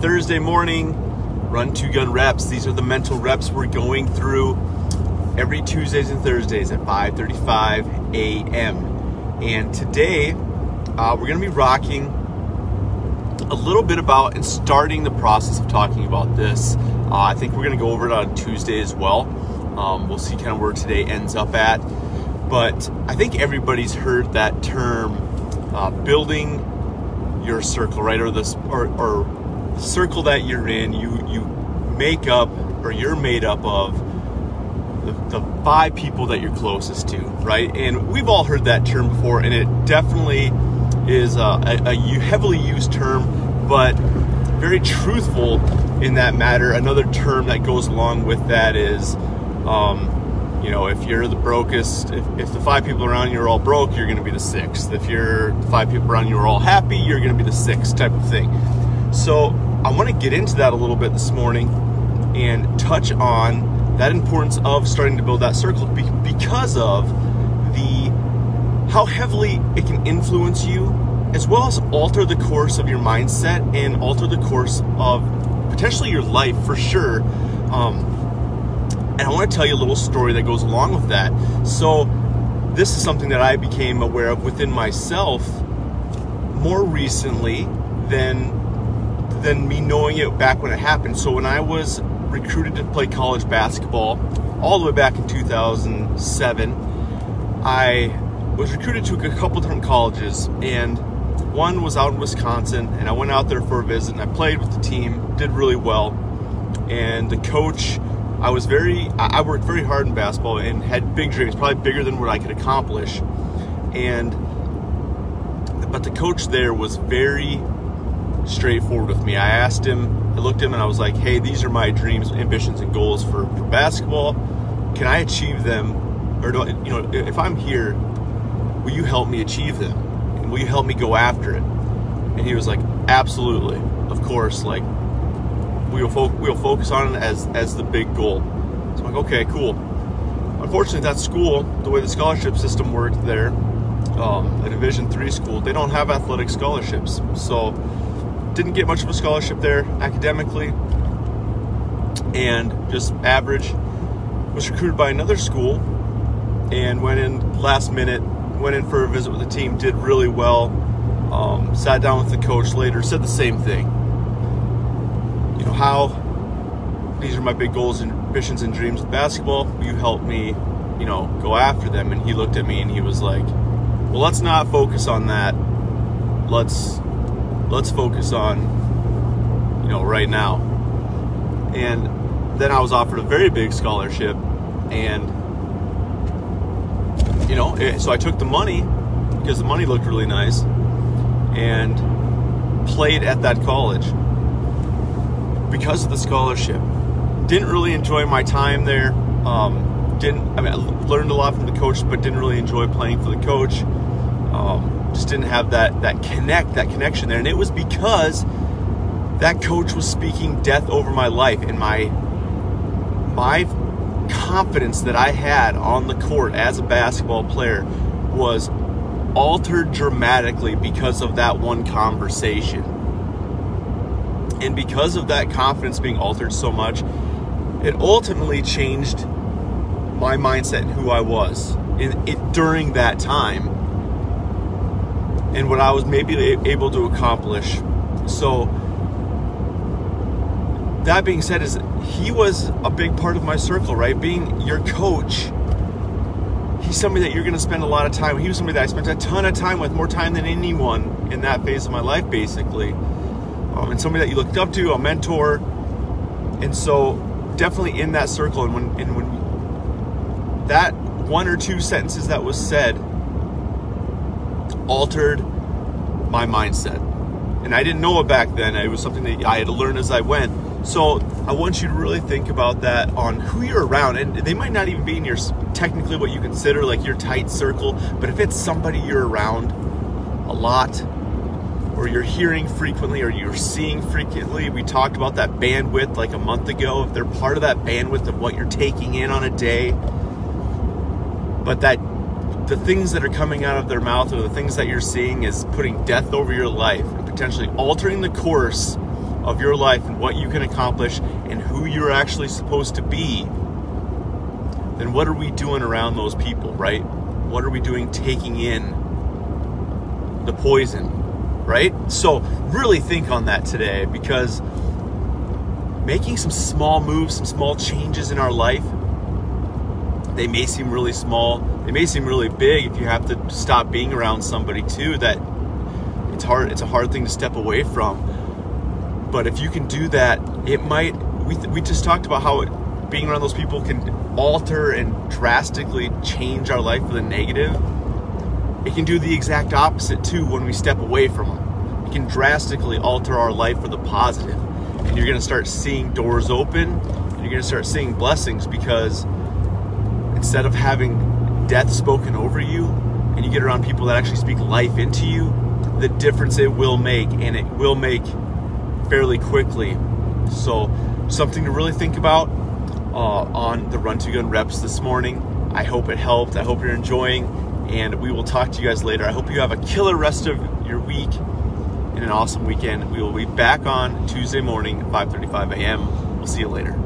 Thursday morning, Run to Gun reps. These are the mental reps we're going through every Tuesdays and Thursdays at 5:35 a.m. And today, uh, we're going to be rocking a little bit about and starting the process of talking about this. Uh, I think we're going to go over it on Tuesday as well. Um, we'll see kind of where today ends up at. But I think everybody's heard that term, uh, building your circle, right? Or this, or, or circle that you're in, you you make up or you're made up of the, the five people that you're closest to, right? And we've all heard that term before, and it definitely is a, a, a heavily used term, but very truthful in that matter. Another term that goes along with that is, um, you know, if you're the brokest, if, if the five people around you are all broke, you're going to be the sixth. If you're the five people around you are all happy, you're going to be the sixth type of thing. So I want to get into that a little bit this morning and touch on that importance of starting to build that circle because of the how heavily it can influence you as well as alter the course of your mindset and alter the course of potentially your life for sure. Um, and I want to tell you a little story that goes along with that. So, this is something that I became aware of within myself more recently than than me knowing it back when it happened. So when I was recruited to play college basketball, all the way back in 2007, I was recruited to a couple different colleges, and one was out in Wisconsin, and I went out there for a visit, and I played with the team, did really well, and the coach. I was very, I worked very hard in basketball and had big dreams, probably bigger than what I could accomplish. And, but the coach there was very straightforward with me. I asked him, I looked at him and I was like, hey, these are my dreams, ambitions, and goals for, for basketball. Can I achieve them? Or do I, you know, if I'm here, will you help me achieve them? And will you help me go after it? And he was like, absolutely, of course, like we'll, fo- we'll focus on it as, as the big goal. So I'm like, okay, cool. Unfortunately, that school, the way the scholarship system worked there, um, a Division three school, they don't have athletic scholarships. So didn't get much of a scholarship there academically and just average. Was recruited by another school and went in last minute, went in for a visit with the team, did really well. Um, sat down with the coach later, said the same thing. You know, how these are my big goals and ambitions and dreams with basketball. You helped me, you know, go after them? And he looked at me and he was like, well, let's not focus on that. Let's let's focus on, you know, right now. And then I was offered a very big scholarship, and, you know, eh, so I took the money because the money looked really nice and played at that college because of the scholarship. Didn't really enjoy my time there. Um, didn't I mean I learned a lot from the coach, but didn't really enjoy playing for the coach. Um, just didn't have that that connect, that connection there. And it was because that coach was speaking death over my life and my my confidence that I had on the court as a basketball player was altered dramatically because of that one conversation. And because of that confidence being altered so much, it ultimately changed my mindset and who I was in it during that time and what I was maybe able to accomplish. So that being said is he was a big part of my circle, right? Being your coach, he's somebody that you're going to spend a lot of time. He was somebody that I spent a ton of time with, more time than anyone in that phase of my life, basically. Um, and somebody that you looked up to, a mentor, and so definitely in that circle. And when and when that one or two sentences that was said altered my mindset. And I didn't know it back then. It was something that I had to learn as I went. So I want you to really think about that on who you're around. And they might not even be in your technically what you consider like your tight circle, but if it's somebody you're around a lot, or you're hearing frequently, or you're seeing frequently, we talked about that bandwidth like a month ago. If they're part of that bandwidth of what you're taking in on a day, but that the things that are coming out of their mouth or the things that you're seeing is putting death over your life and potentially altering the course of your life and what you can accomplish and who you're actually supposed to be, then what are we doing around those people, right? What are we doing taking in the poison, right? So, really think on that today because making some small moves, some small changes in our life, they may seem really small, they may seem really big if you have to stop being around somebody too that it's hard it's a hard thing to step away from. But if you can do that, it might we we just talked about how it, being around those people can alter and drastically change our life for the negative. It can do the exact opposite too when we step away from them. It can drastically alter our life for the positive. And you're going to start seeing doors open and you're going to start seeing blessings because instead of having death spoken over you and you get around people that actually speak life into you, the difference it will make and it will make fairly quickly. So, something to really think about uh, on the Run to Gun reps this morning. I hope it helped. I hope you're enjoying, and we will talk to you guys later. I hope you have a killer rest of your week and an awesome weekend. We will be back on Tuesday morning, 5:35 a.m. We'll see you later.